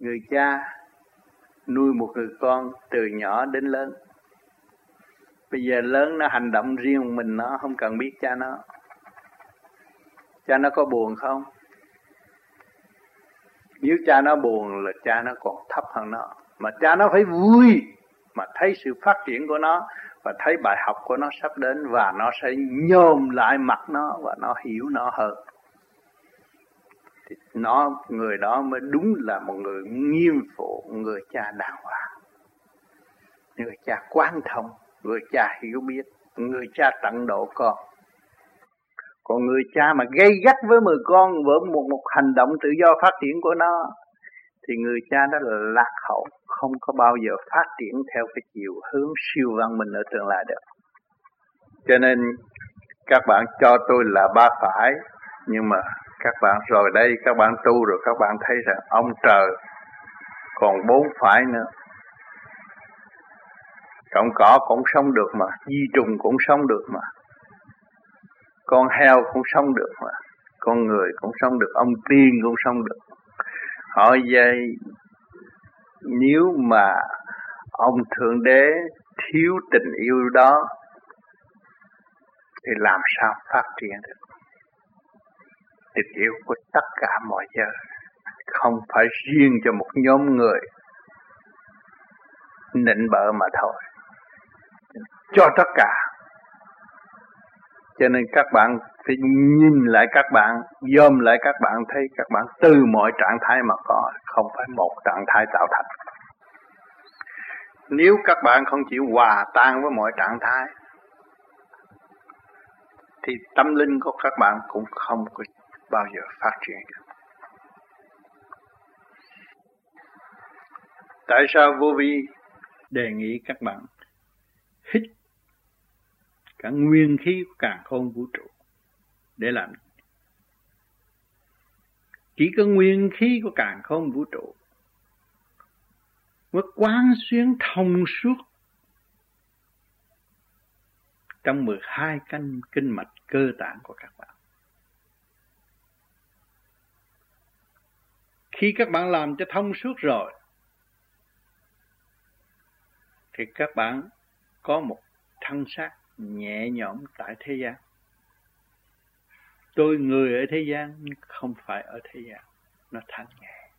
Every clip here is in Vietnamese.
người cha nuôi một người con từ nhỏ đến lớn. Bây giờ lớn nó hành động riêng mình nó, không cần biết cha nó. Cha nó có buồn không? Nếu cha nó buồn là cha nó còn thấp hơn nó. Mà cha nó phải vui mà thấy sự phát triển của nó và thấy bài học của nó sắp đến và nó sẽ nhôm lại mặt nó và nó hiểu nó hơn nó, người đó mới đúng là một người nghiêm phụ, người cha đàng hoàng, người cha quan thông, người cha hiểu biết, người cha tận độ con. Còn người cha mà gây gắt với người con với một một hành động tự do phát triển của nó, thì người cha đó là lạc hậu, không có bao giờ phát triển theo cái chiều hướng siêu văn minh ở tương lai được. Cho nên các bạn cho tôi là ba phải, nhưng mà các bạn rồi đây, các bạn tu rồi các bạn thấy rằng ông trời còn bốn phải nữa. Cộng cỏ cũng sống được mà, Di trùng cũng sống được mà. Con heo cũng sống được mà, Con người cũng sống được, Ông tiên cũng sống được. Hỏi dây Nếu mà Ông Thượng Đế Thiếu tình yêu đó, Thì làm sao phát triển được? Tình yêu của tất cả mọi giờ Không phải riêng cho một nhóm người nịnh bợ mà thôi. Cho tất cả. Cho nên các bạn phải nhìn lại các bạn dòm lại các bạn, thấy các bạn từ mọi trạng thái mà có, không phải một trạng thái tạo thành. Nếu các bạn không chịu hòa tan với mọi trạng thái, thì tâm linh của các bạn cũng không có bao giờ phát triển được tại sao vô vi đề nghị các bạn hít cả nguyên khí của càng khôn vũ trụ để làm chỉ có nguyên khí của càng khôn vũ trụ mới quán xuyên thông suốt trong 12 canh kinh mạch cơ tạng của các bạn. Khi các bạn làm cho thông suốt rồi thì các bạn có một thân xác nhẹ nhõm tại thế gian. Tôi người ở thế gian không phải ở thế gian. Nó thanh nhẹ.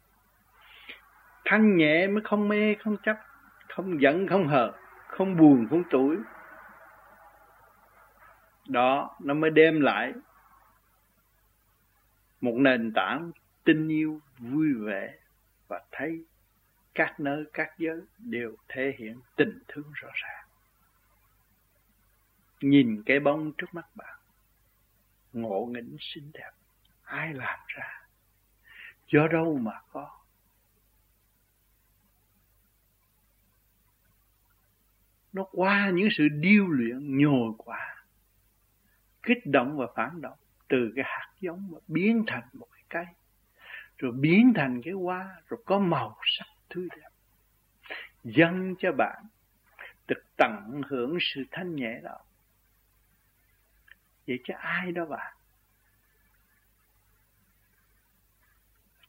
Thanh nhẹ mới không mê, không chấp, không giận, không hờn, không buồn, không tuổi. Đó, nó mới đem lại một nền tảng tình yêu vui vẻ và thấy các nơi, các giới đều thể hiện tình thương rõ ràng. Nhìn cái bóng trước mắt bạn, ngộ nghĩnh xinh đẹp, ai làm ra? Do đâu mà có? Nó qua những sự điêu luyện nhồi quả kích động và phản động từ cái hạt giống mà biến thành một cái cây rồi biến thành cái hoa, rồi có màu sắc tươi đẹp. Dâng cho bạn được tận hưởng sự thanh nhẹ đó. Vậy cho ai đó bạn?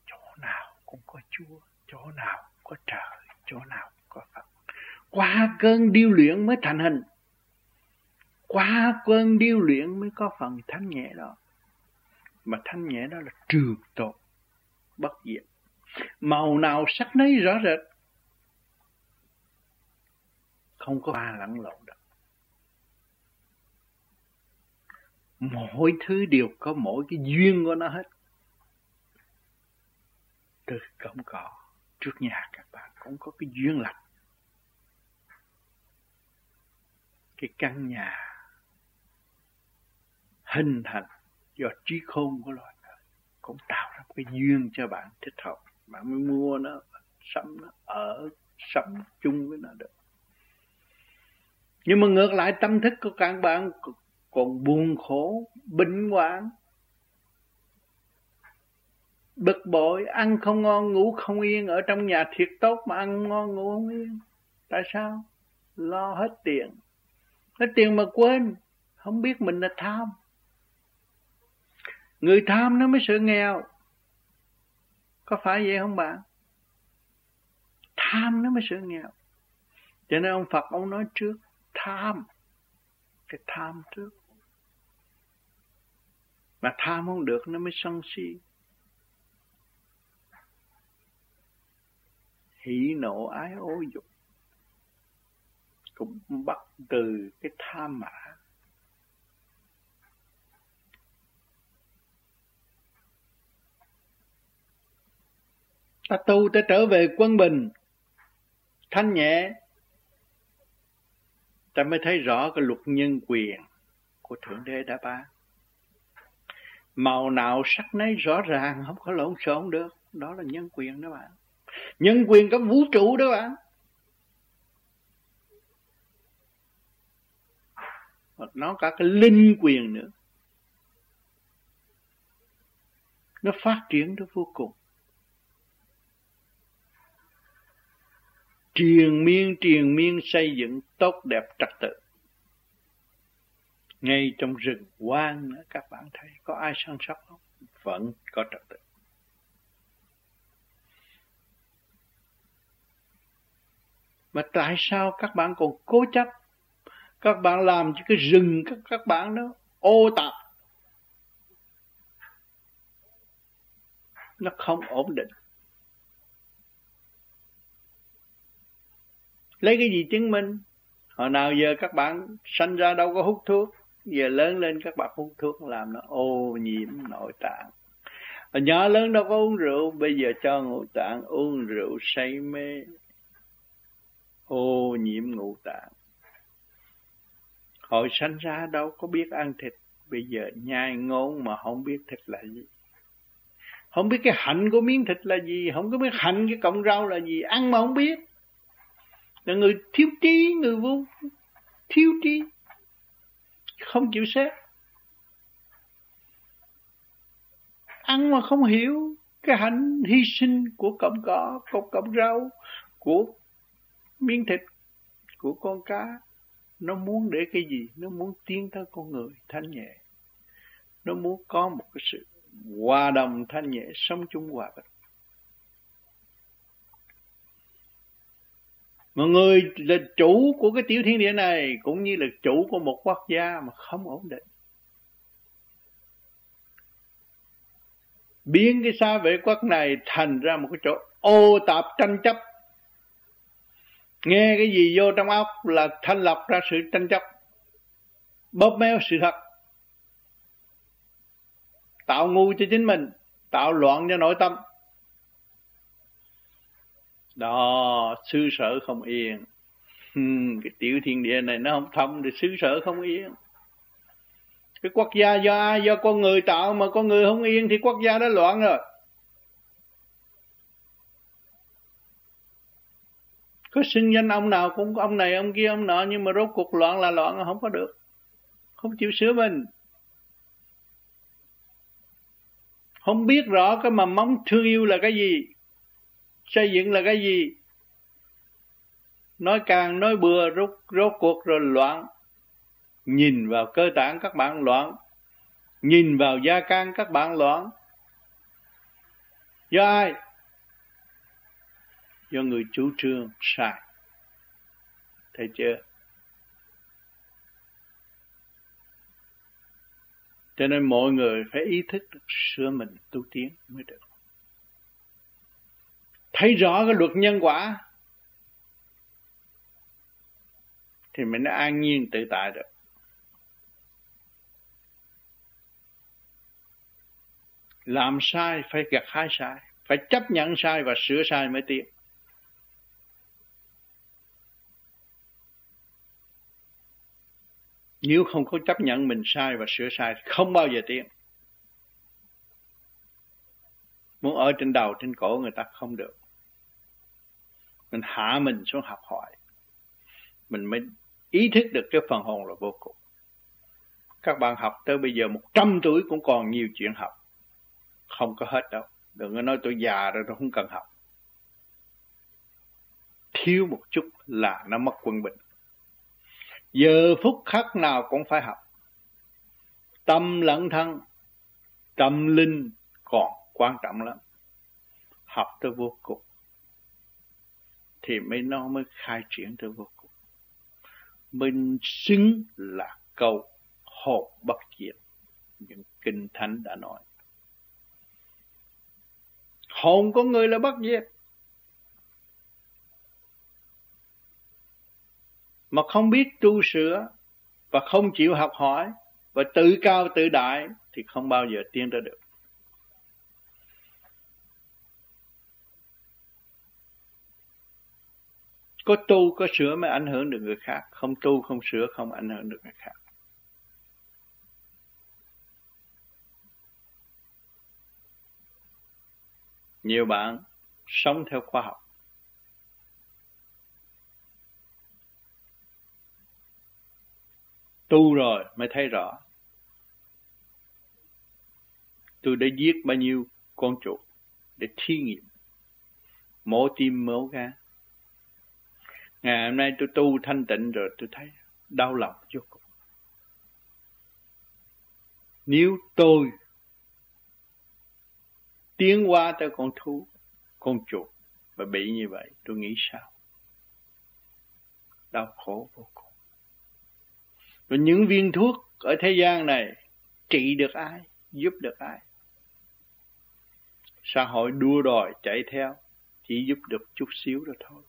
Chỗ nào cũng có chúa, chỗ nào có trời, chỗ nào có phật. Qua cơn điêu luyện mới thành hình. Qua cơn điêu luyện mới có phần thanh nhẹ đó. Mà thanh nhẹ đó là trường tồn bất diệt. Màu nào sắc nấy rõ rệt. Không có ba lẫn lộn được. Mỗi thứ đều có mỗi cái duyên của nó hết. Từ cổng cỏ, trước nhà các bạn cũng có cái duyên lành. Cái căn nhà hình thành do trí khôn của loài cũng tạo ra cái duyên cho bạn thích hợp. Bạn mới mua nó sống nó, ở sống chung với nó được. Nhưng mà ngược lại, tâm thức của các bạn còn buồn khổ, bệnh hoạn, bực bội, ăn không ngon, ngủ không yên, ở trong nhà thiệt tốt mà ăn ngon, ngủ không yên. Tại sao? Lo hết tiền. Hết tiền mà quên, không biết mình là tham người tham nó mới sợ nghèo. Có phải vậy không bạn tham nó mới sợ nghèo. Cho nên ông Phật, ông nói trước, tham. Cái tham trước. Mà tham không được, nó mới sân si. Hỷ nộ ái ô dục. Cũng bắt từ cái tham mà ta tu ta trở về quân bình, thanh nhẹ. Ta mới thấy rõ cái luật nhân quyền của thượng đế đã ban màu nào sắc nấy rõ ràng, không có lộn xộn được. Đó là nhân quyền đó bạn. Nhân quyền có vũ trụ đó bạn. Nó cả cái linh quyền nữa. Nó phát triển đến vô cùng. Triền miên triền miên xây dựng tốt đẹp trật tự. Ngay trong rừng quang nữa, các bạn thấy có ai săn sóc không? Vẫn có trật tự. Mà tại sao các bạn còn cố chấp? Các bạn làm cho cái rừng các các bạn đó ô tạp. Nó không ổn định. Lấy cái gì chứng minh? Hồi nào giờ các bạn sanh ra đâu có hút thuốc, giờ lớn lên các bạn hút thuốc làm nó ô nhiễm nội tạng. Hồi nhỏ lớn đâu có uống rượu, bây giờ cho ngũ tạng uống rượu say mê, ô nhiễm ngũ tạng. Hồi sanh ra đâu có biết ăn thịt, bây giờ nhai ngôn mà không biết thịt là gì. Không biết cái hạnh của miếng thịt là gì, không có biết hạnh cái cọng rau là gì, ăn mà không biết là người thiếu trí, người vô thiếu trí. Không chịu xét. Ăn mà không hiểu cái hạnh hy sinh của cọng cỏ của cọng rau, của miếng thịt, của con cá, nó muốn để cái gì? Nó muốn tiến tới con người thanh nhẹ. Nó muốn có một cái sự hòa đồng thanh nhẹ, sống chung hòa bình. Mà người là chủ của cái tiểu thiên địa này cũng như là chủ của một quốc gia mà không ổn định. Biến cái xa vệ quốc này thành ra một cái chỗ ô tạp tranh chấp. Nghe cái gì vô trong óc là thanh lọc ra sự tranh chấp, bóp méo sự thật. Tạo ngu cho chính mình, tạo loạn cho nội tâm đó, xứ sở không yên. Hmm, cái tiểu thiên địa này nó không thông thì xứ sở không yên. Cái quốc gia do ai, do con người tạo mà con người không yên thì quốc gia đó loạn rồi. Có xưng danh ông nào cũng ông này, ông kia, ông nọ, nhưng mà rốt cuộc loạn là loạn, không có được. Không chịu sửa mình. Không biết rõ cái mầm móng thương yêu là cái gì xây dựng là cái gì? Nói càng nói bừa, rốt rốt cuộc rồi loạn. Nhìn vào cơ tạng các bạn loạn. Nhìn vào gia can các bạn loạn. Do ai? Do người chủ trương sai. Thấy chưa? Cho nên mọi người phải ý thức được sửa mình tu tiến mới được thấy rõ cái luật nhân quả, thì mình đã an nhiên tự tại được làm sai phải gặt hái sai, phải chấp nhận sai và sửa sai mới tiến. Nếu không có chấp nhận mình sai và sửa sai, không bao giờ tiến. Muốn ở trên đầu, trên cổ người ta không được mình hạ mình xuống học hỏi. Mình mới ý thức được cái phần hồn là vô cùng. Các bạn học tới bây giờ một trăm tuổi cũng còn nhiều chuyện học. Không có hết đâu. Đừng có nói tôi già rồi tôi không cần học. Thiếu một chút là nó mất quân bình. Giờ phút khắc nào cũng phải học. Tâm lẫn thân, tâm linh còn quan trọng lắm. Học tới vô cùng thì mới nó mới khai triển tới vô cùng. Mình xứng là câu hồn bất diệt, những kinh thánh đã nói. Hồn của người là bất diệt. Mà không biết tu sửa và không chịu học hỏi và tự cao tự đại thì không bao giờ tiến ra được. Có tu, có sửa mới ảnh hưởng được người khác. Không tu, không sửa không ảnh hưởng được người khác. Nhiều bạn sống theo khoa học. Tu rồi mới thấy rõ. Tôi đã giết bao nhiêu con chuột để thí nghiệm. Mổ tim mổ gan ngày hôm nay tôi tu thanh tịnh rồi, tôi thấy đau lòng vô cùng. Nếu tôi tiến qua tới con thú, con chuột và bị như vậy, tôi nghĩ sao? Đau khổ vô cùng. Và những viên thuốc ở thế gian này trị được ai, giúp được ai? Xã hội đua đòi chạy theo, chỉ giúp được chút xíu đó thôi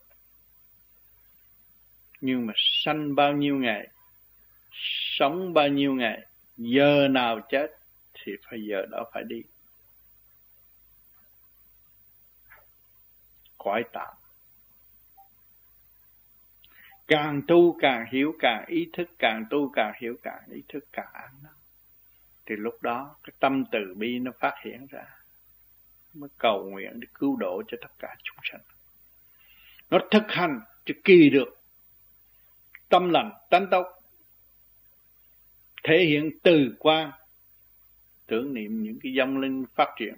nhưng mà sanh bao nhiêu ngày, sống bao nhiêu ngày, giờ nào chết thì phải giờ đó phải đi. Cõi tạm. Càng tu càng hiểu càng ý thức, càng tu càng hiểu càng ý thức, càng ăn thì lúc đó cái tâm từ bi nó phát hiện ra, mới cầu nguyện để cứu độ cho tất cả chúng sanh. Nó thực hành cho kỳ được tâm lành, tánh tốc, thể hiện từ qua tưởng niệm những cái dòng linh phát triển,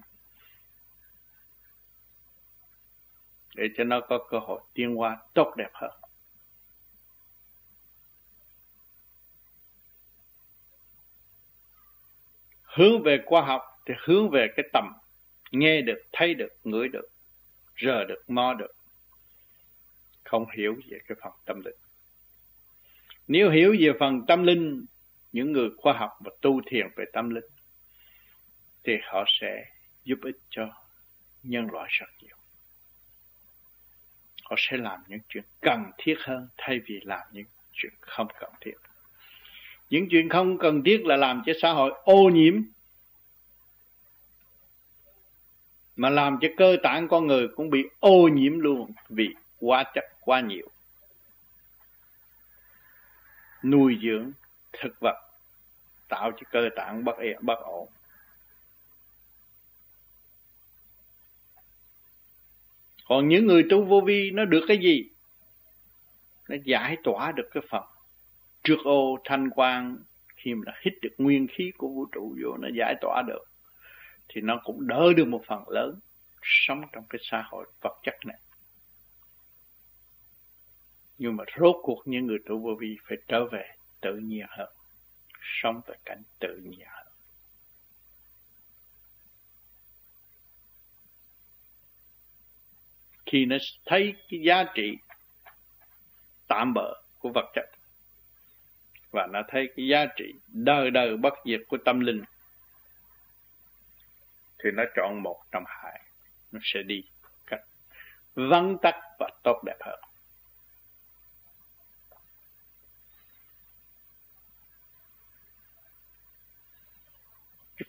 để cho nó có cơ hội tiến hóa tốt đẹp hơn. Hướng về khoa học thì hướng về cái tầm, nghe được, thấy được, ngửi được, rờ được mò được, không hiểu về cái phần tâm linh nếu hiểu về phần tâm linh, những người khoa học và tu thiền về tâm linh, thì họ sẽ giúp ích cho nhân loại rất nhiều. Họ sẽ làm những chuyện cần thiết hơn thay vì làm những chuyện không cần thiết. Những chuyện không cần thiết là làm cho xã hội ô nhiễm, mà làm cho cơ tạng con người cũng bị ô nhiễm luôn vì quá chất quá nhiều nuôi dưỡng thực vật tạo cho cơ tạng bất yên bất ổn. Còn những người tu vô vi nó được cái gì? Nó giải tỏa được cái phật, trước ô thanh quan khi mà hít được nguyên khí của vũ trụ vô nó giải tỏa được thì nó cũng đỡ được một phần lớn sống trong cái xã hội vật chất này nhưng mà rốt cuộc những người tu vô vi phải trở về tự nhiên hơn, sống tại cảnh tự nhiên hơn. Khi nó thấy cái giá trị tạm bợ của vật chất và nó thấy cái giá trị đời đời bất diệt của tâm linh, thì nó chọn một trong hai. Nó sẽ đi cách vắng tắt và tốt đẹp hơn.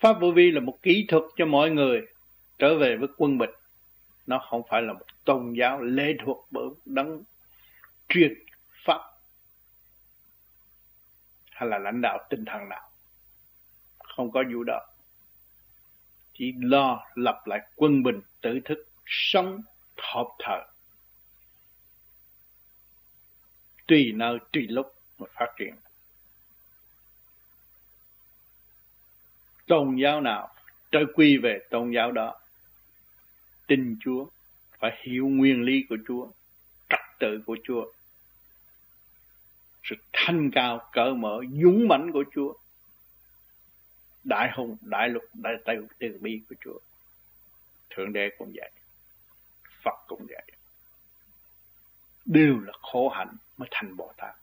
Pháp vô vi là một kỹ thuật cho mọi người trở về với quân bình. Nó không phải là một tôn giáo lệ thuộc bởi đấng truyền pháp hay là lãnh đạo tinh thần nào. Không có vụ đó. Chỉ lo lập lại quân bình tự thức, sống hợp thờ. Tùy nơi, tùy lúc mà phát triển. Tôn giáo nào trở quy về tôn giáo đó, tin Chúa, phải hiểu nguyên lý của Chúa, trật tự của Chúa, sự thanh cao, cỡ mở, dũng mãnh của Chúa, đại hùng, đại lục, đại từ từ bi của Chúa. Thượng đế cũng vậy, Phật cũng vậy. Đều là khổ hạnh mới thành Bồ Tát.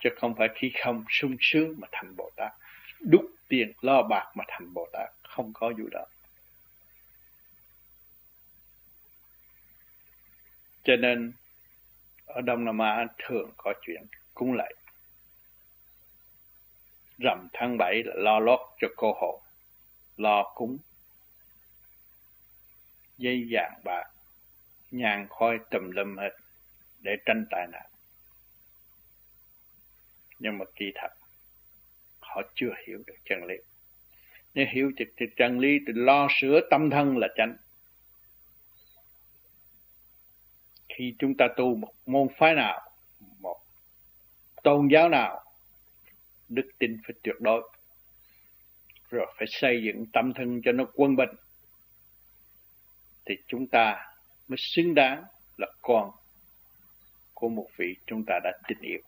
Chứ không phải khi không sung sướng mà thành Bồ Tát. Đúc tiền lo bạc mà thành Bồ Tát, không có vụ đó. Cho nên, ở Đông Nam Á thường có chuyện cúng lạy. Rằm tháng 7 là lo lót cho cô hồn lo cúng. Dây vàng bạc nhang khói tùm lum hết để tránh tai nạn. Nhưng mà kỳ thật họ chưa hiểu được chân lý. Nếu hiểu được chân lý, thì lo sửa tâm thân là chánh. Khi chúng ta tu một môn phái nào, một tôn giáo nào, đức tin phải tuyệt đối. Rồi phải xây dựng tâm thân cho nó quân bình. Thì chúng ta mới xứng đáng là con của một vị chúng ta đã tin yêu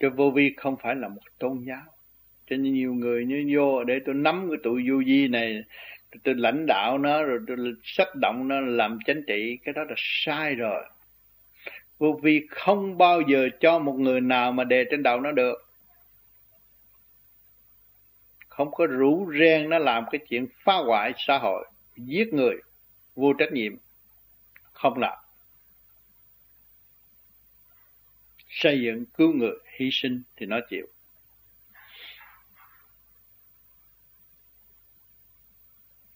cái vô vi không phải là một tôn giáo. Cho nên nhiều người như vô để tôi nắm cái tụi vô vi này, tôi lãnh đạo nó, rồi tôi sách động nó, làm chính trị, cái đó là sai rồi. Vô vi không bao giờ cho một người nào mà đề trên đầu nó được. Không có rủ ren nó làm cái chuyện phá hoại xã hội, giết người, vô trách nhiệm. Không làm. Xây dựng cứu người hy sinh thì nó chịu.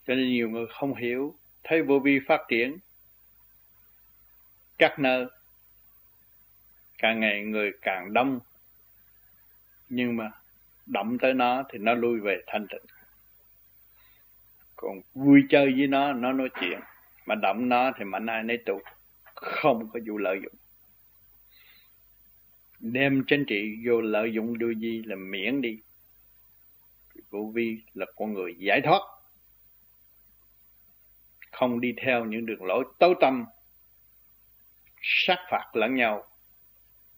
Cho nên nhiều người không hiểu thấy vô vi phát triển, các nơi. Càng ngày người càng đông, nhưng mà động tới nó thì nó lui về thanh tịnh. Còn vui chơi với nó nó nói chuyện. Mà động nó thì mạnh ai nấy tụ, không có vụ lợi dụng đem chính trị vô lợi dụng đưa gì là miễn đi. Vô vi là con người giải thoát. Không đi theo những đường lối tối tâm sát phạt lẫn nhau.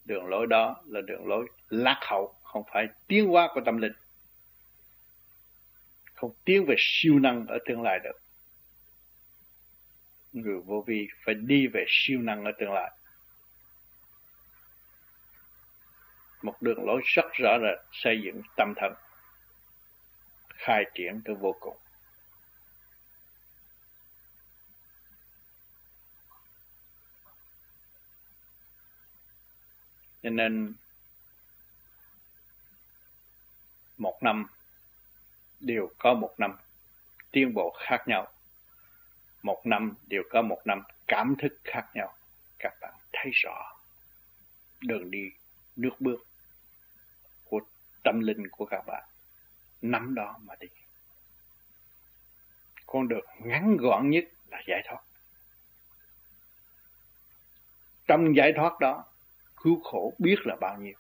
Đường lối đó là đường lối lạc hậu, không phải tiến hóa của tâm linh. Không tiến về siêu năng ở tương lai được. Người vô vi phải đi về siêu năng ở tương lai. Một đường lối rất rõ rệt xây dựng tâm thần, khai triển tới vô cùng. Cho nên, một năm, đều có một năm tiến bộ khác nhau. Một năm đều có một năm cảm thức khác nhau. Các bạn thấy rõ, đường đi, nước bước tâm linh của các bạn. Nắm đó mà đi. Con đường ngắn gọn nhất là giải thoát. Trong giải thoát đó, cứu khổ biết là bao nhiêu.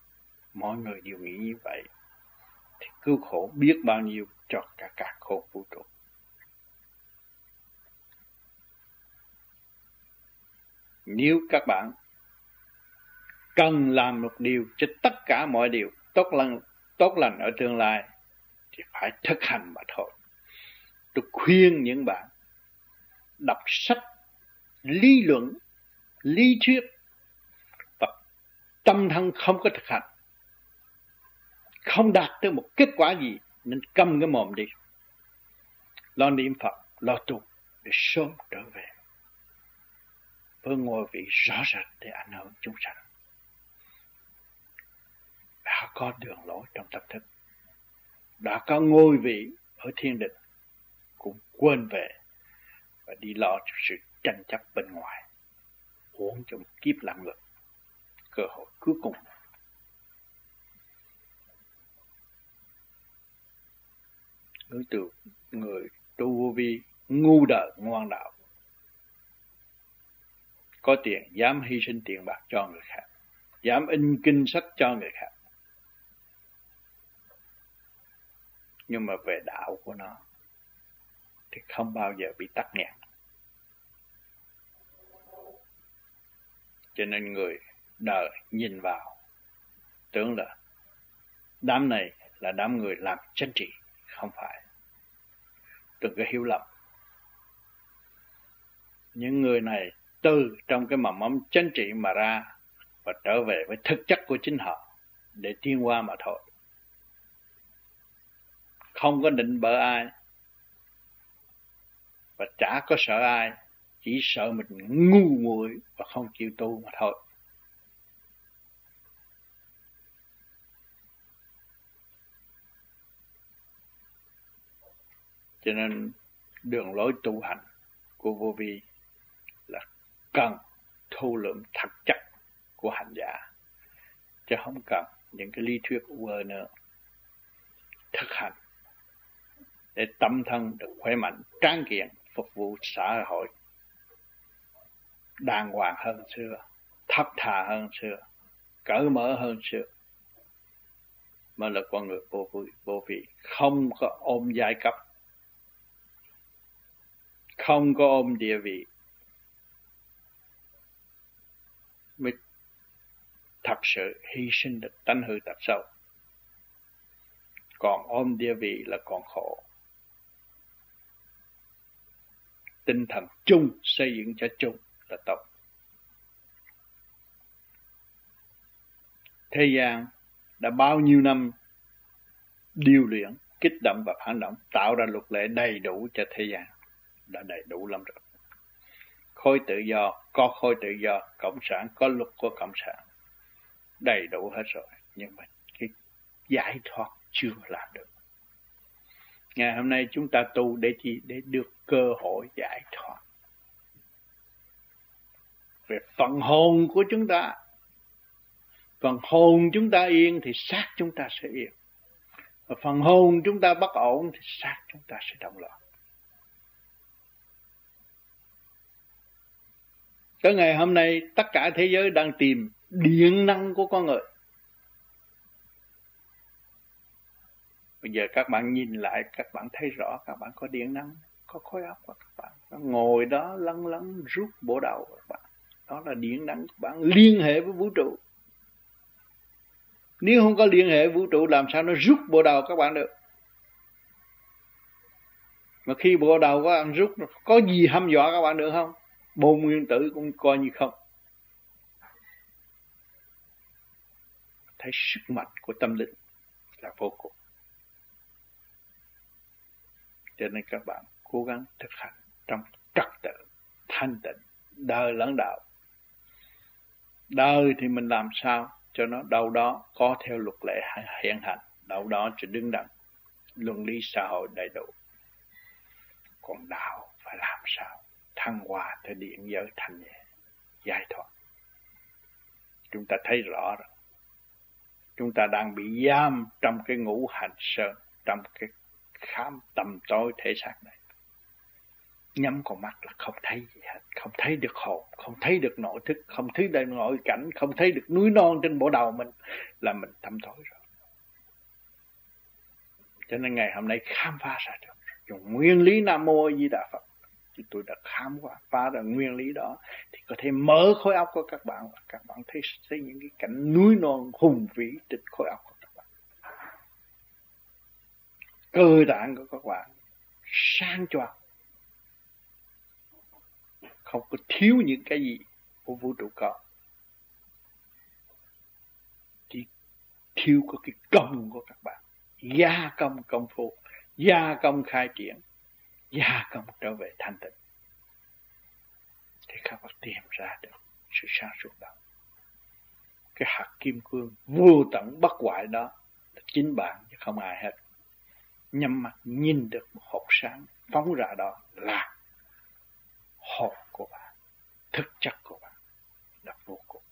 Mọi người đều nghĩ như vậy. Thì cứu khổ biết bao nhiêu cho cả cả khổ vũ trụ. Nếu các bạn cần làm một điều cho tất cả mọi điều, tốt lành tốt lành ở tương lai thì phải thực hành mà thôi. Tôi khuyên những bạn đọc sách, lý luận, lý thuyết và tâm thân không có thực hành, không đạt được một kết quả gì nên câm cái mồm đi, lo niệm phật, lo tu để sớm trở về. Với ngôi vị rõ rệt để ảnh hưởng chúng sanh đã có đường lối trong tâm thức. Đã có ngôi vị ở thiên đình, cũng quên về và đi lo cho sự tranh chấp bên ngoài. Huống trong kiếp làm ngược cơ hội cuối cùng. Đối tượng người tu vô vi ngu đời ngoan đạo có tiền dám hy sinh tiền bạc cho người khác dám in kinh sách cho người khác. Nhưng mà về đạo của nó thì không bao giờ bị tắc nghẽn. Cho nên người đời nhìn vào, tưởng là đám này là đám người làm chính trị, không phải. Đừng có hiểu lầm. Những người này từ trong cái mầm mống chính trị mà ra và trở về với thực chất của chính họ để tiến qua mà thôi không có định bỡ ai. Và chả có sợ ai, chỉ sợ mình ngu muội và không chịu tu mà thôi. Cho nên đường lối tu hành của vô vi là cần thu lượm thật chất của hành giả, chứ không cần những cái lý thuyết vơ nữa. Thực hành để tâm thân được khỏe mạnh tráng kiện, phục vụ xã hội. Đàng hoàng hơn xưa, thấp thà hơn xưa, cởi mở hơn xưa. Mà là con người vô vị vô vị không có ôm giai cấp, không có ôm địa vị. Mới thật sự hy sinh được tánh hư tật sâu. còn ôm địa vị là còn khổ. Tinh thần chung xây dựng cho chung là tốt. Thế gian đã bao nhiêu năm điều luyện, kích động và phản động, tạo ra luật lệ đầy đủ cho thế gian, đã đầy đủ lắm rồi. Khối tự do, có khối tự do cộng sản, có luật của cộng sản, đầy đủ hết rồi. Nhưng mà cái giải thoát chưa làm được ngày hôm nay chúng ta tu để chi? Để được cơ hội giải thoát. Về phần hồn của chúng ta, phần hồn chúng ta yên thì xác chúng ta sẽ yên. Và phần hồn chúng ta bất ổn thì xác chúng ta sẽ động loạn. Cái ngày hôm nay, tất cả thế giới đang tìm điện năng của con người. Bây giờ các bạn nhìn lại, các bạn thấy rõ các bạn có điện năng, có khối óc của các bạn. Ngồi đó lăn lăn rút bộ đầu các bạn. Đó là điện năng của bạn liên hệ với vũ trụ. Nếu không có liên hệ vũ trụ làm sao nó rút bộ đầu các bạn được. Mà khi bộ đầu các bạn rút có gì hăm dọa các bạn được không? bốn nguyên tử cũng coi như không thấy sức mạnh của tâm linh là vô cùng cho nên các bạn cố gắng thực hành trong trật tự, thanh tịnh, đời lẫn đạo. Đời thì mình làm sao cho nó đâu đó có theo luật lệ hiện hành, đâu đó cho đứng đắn luân lý xã hội đầy đủ. Còn đạo phải làm sao? Thăng hoa tới điện giới thanh nhẹ, giải thoát. Chúng ta thấy rõ rồi. Chúng ta đang bị giam trong cái ngũ hành sơn, trong cái khám tầm tối thể xác này. Nhắm con mắt là không thấy gì hết. Không thấy được hồn, không thấy được nội thức, không thấy được nội cảnh, không thấy được núi non trên bộ đầu mình là mình thâm tối rồi. Cho nên ngày hôm nay khám phá ra được. Dùng nguyên lý nam mô di đà phật. Thì tôi đã khám qua, phá ra nguyên lý đó, thì có thể mở khối óc của các bạn và các bạn thấy thấy những cái cảnh núi non hùng vĩ trên khối óc của các bạn cơ tạng của các bạn sang choạc không có thiếu những cái gì của vũ trụ có. Chỉ thiếu có cái công của các bạn. Gia công công phu, gia công khai triển, gia công trở về thanh tịnh. Thì các bạn tìm ra được sự sáng suốt đó. Cái hạt kim cương vô tận bất hoại đó là chính bạn chứ không ai hết nhắm mắt nhìn được một hộp sáng phóng ra đó là hồn của bạn, thực chất của bạn, là vô cùng.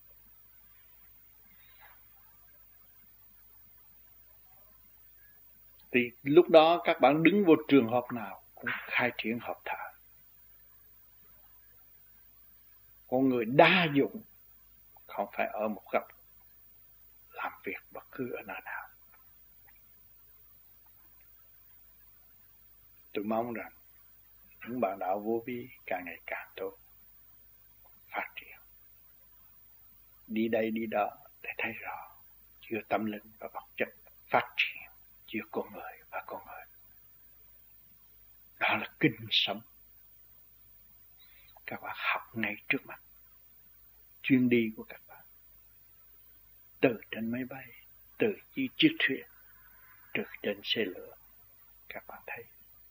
Thì lúc đó các bạn đứng vô trường hợp nào cũng khai triển hợp thở con người đa dụng không phải ở một góc làm việc bất cứ ở nơi nào. Tôi mong rằng những bạn đạo vô vi càng ngày càng tốt, phát triển. Đi đây đi đó để thấy rõ chưa tâm linh và vật chất phát triển, chưa con người và con người. Đó là kinh sống. Các bạn học ngay trước mặt chuyên đi của các bạn. Từ trên máy bay, từ chiếc chiếc thuyền từ trên xe lửa. Các bạn thấy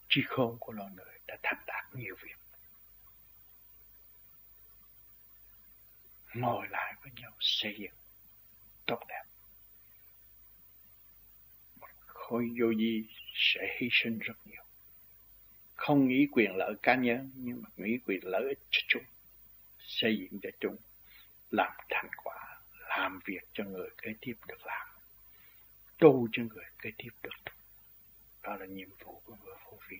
trí khôn của loài người đã thành đạt nhiều việc. Ngồi lại với nhau xây dựng tốt đẹp. Một khối vô di sẽ hy sinh rất nhiều. Không nghĩ quyền lợi cá nhân, nhưng mà nghĩ quyền lợi ích cho chung xây dựng cho chung làm thành quả, làm việc cho người kế tiếp được làm. Tu cho người kế tiếp được. tu là nhiệm vụ của người phụ vị.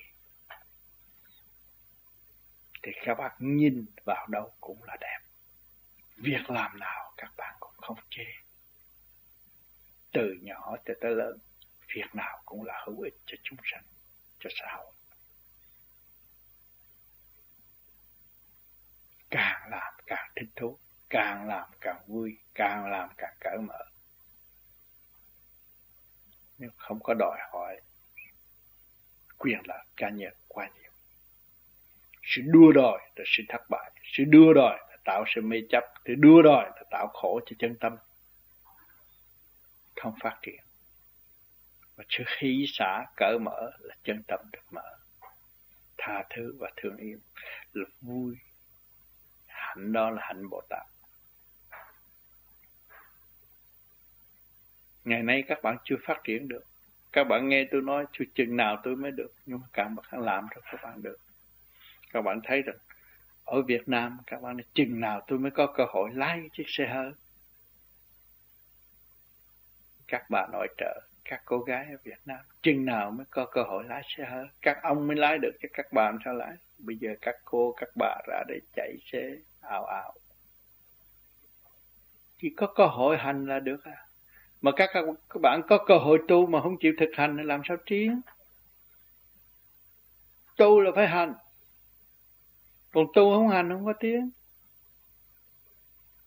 Thì các bạn nhìn vào đâu cũng là đẹp. Việc làm nào các bạn cũng không chê. Từ nhỏ cho tới lớn, việc nào cũng là hữu ích cho chúng sanh, cho xã hội. Càng làm càng thích thú, càng làm càng vui, càng làm càng cởi mở. Nhưng không có đòi hỏi quyền lợi cá nhân quá nhiều. Sự đua đòi là sự thất bại, sự đua đòi là tạo sự mê chấp, sự đua đòi là tạo khổ cho chân tâm. Không phát triển. Và sự hỷ xả cởi mở là chân tâm được mở. Tha thứ và thương yêu là vui. Hạnh đó là hạnh bồ tát. Ngày nay các bạn chưa phát triển được các bạn nghe tôi nói chưa chừng nào tôi mới được. Nhưng mà các bạn làm rồi các bạn được. Các bạn thấy rằng, ở Việt Nam, các bạn nói, chừng nào tôi mới có cơ hội lái chiếc xe hơi? Các bà nội trợ, các cô gái ở Việt Nam, chừng nào mới có cơ hội lái xe hơi? Các ông mới lái được, chứ các bà làm sao lái? Bây giờ các cô, các bà ra để chạy xe ảo ảo chỉ có cơ hội hành là được à? Mà các các bạn có cơ hội tu mà không chịu thực hành thì làm sao tiến? Tu là phải hành. Còn tu không hành không có tiếng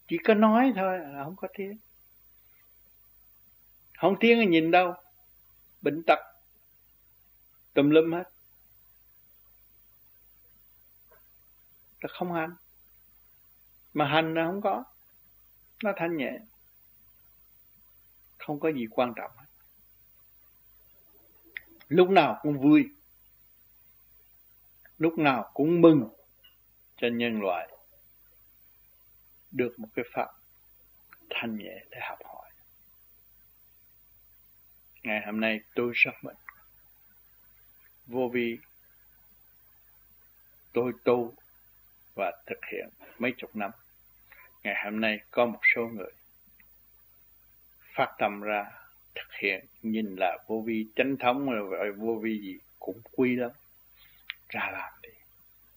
chỉ có nói thôi là không có tiếng không tiếng là nhìn đâu? Bệnh tật. Tùm lum hết. Là không hành. Mà hành là không có. Nó thanh nhẹ không có gì quan trọng hết. Lúc nào cũng vui. Lúc nào cũng mừng cho nhân loại được một cái pháp thanh nhẹ để học hỏi. Ngày hôm nay tôi rất mừng. Vô vi, tôi tu và thực hiện mấy chục năm. Ngày hôm nay có một số người phát tâm ra, thực hiện, nhìn là vô vi chánh thống là vậy vô vi gì, cũng quy lắm. Ra làm đi,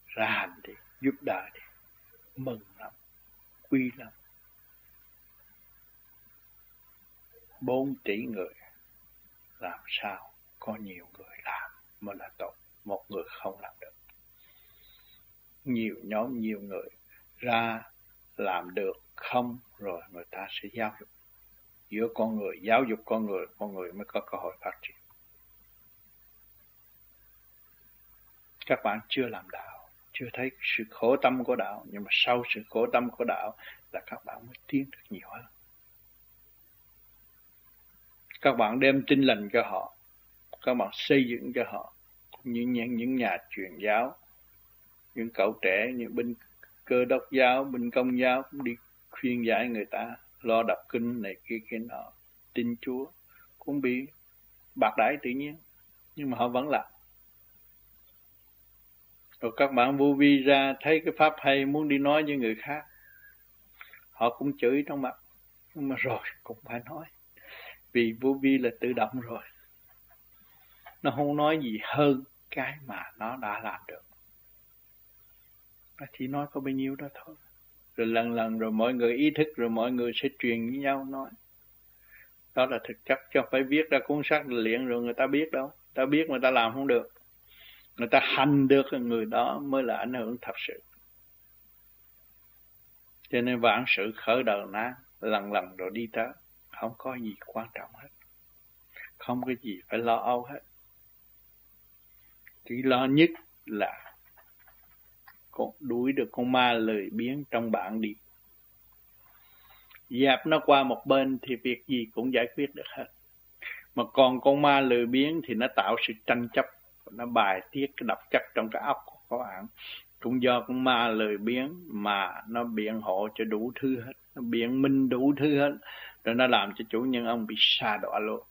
ra hành đi, giúp đỡ đi. Mừng lắm, quy lắm. Bốn tỷ người, làm sao có nhiều người làm mới là tốt? Một người không làm được. Nhiều nhóm, nhiều người ra, làm được không, rồi người ta sẽ giáo dục giữa con người giáo dục con người con người mới có cơ hội phát triển. Các bạn chưa làm đạo chưa thấy sự khổ tâm của đạo nhưng mà sau sự khổ tâm của đạo là các bạn mới tiến được nhiều hơn. Các bạn đem tin lành cho họ các bạn xây dựng cho họ những những, những nhà truyền giáo những cậu trẻ những binh cơ đốc giáo binh công giáo cũng đi khuyên giải người ta lo đọc kinh này kia kia nọ, tin Chúa. Cũng bị bạc đãi tự nhiên, nhưng mà họ vẫn làm. Rồi các bạn vô vi ra thấy cái pháp hay, muốn đi nói với người khác, họ cũng chửi trong mặt. Nhưng mà rồi, cũng phải nói. Vì vô vi là tự động rồi. Nó không nói gì hơn cái mà nó đã làm được. Nó chỉ nói có bao nhiêu đó thôi rồi lần lần rồi mọi người ý thức rồi mọi người sẽ truyền với nhau nói. Đó là thực chất cho phải viết ra cuốn sách luyện rồi người ta biết đâu. Ta biết mà ta làm không được. Người ta hành được người đó mới là ảnh hưởng thật sự. Cho nên vạn sự khởi đầu ná, lần lần rồi đi tới, không có gì quan trọng hết. Không có gì phải lo âu hết. Chỉ lo nhất là con đuổi được con ma lười biếng trong bạn đi. Dẹp nó qua một bên thì việc gì cũng giải quyết được hết. Mà còn con ma lười biếng thì nó tạo sự tranh chấp, nó bài tiết, cái độc chất trong cái óc của các bạn cũng do con ma lười biếng mà nó biện hộ cho đủ thứ hết, nó biện minh đủ thứ hết, rồi nó làm cho chủ nhân ông bị xa đọa luôn.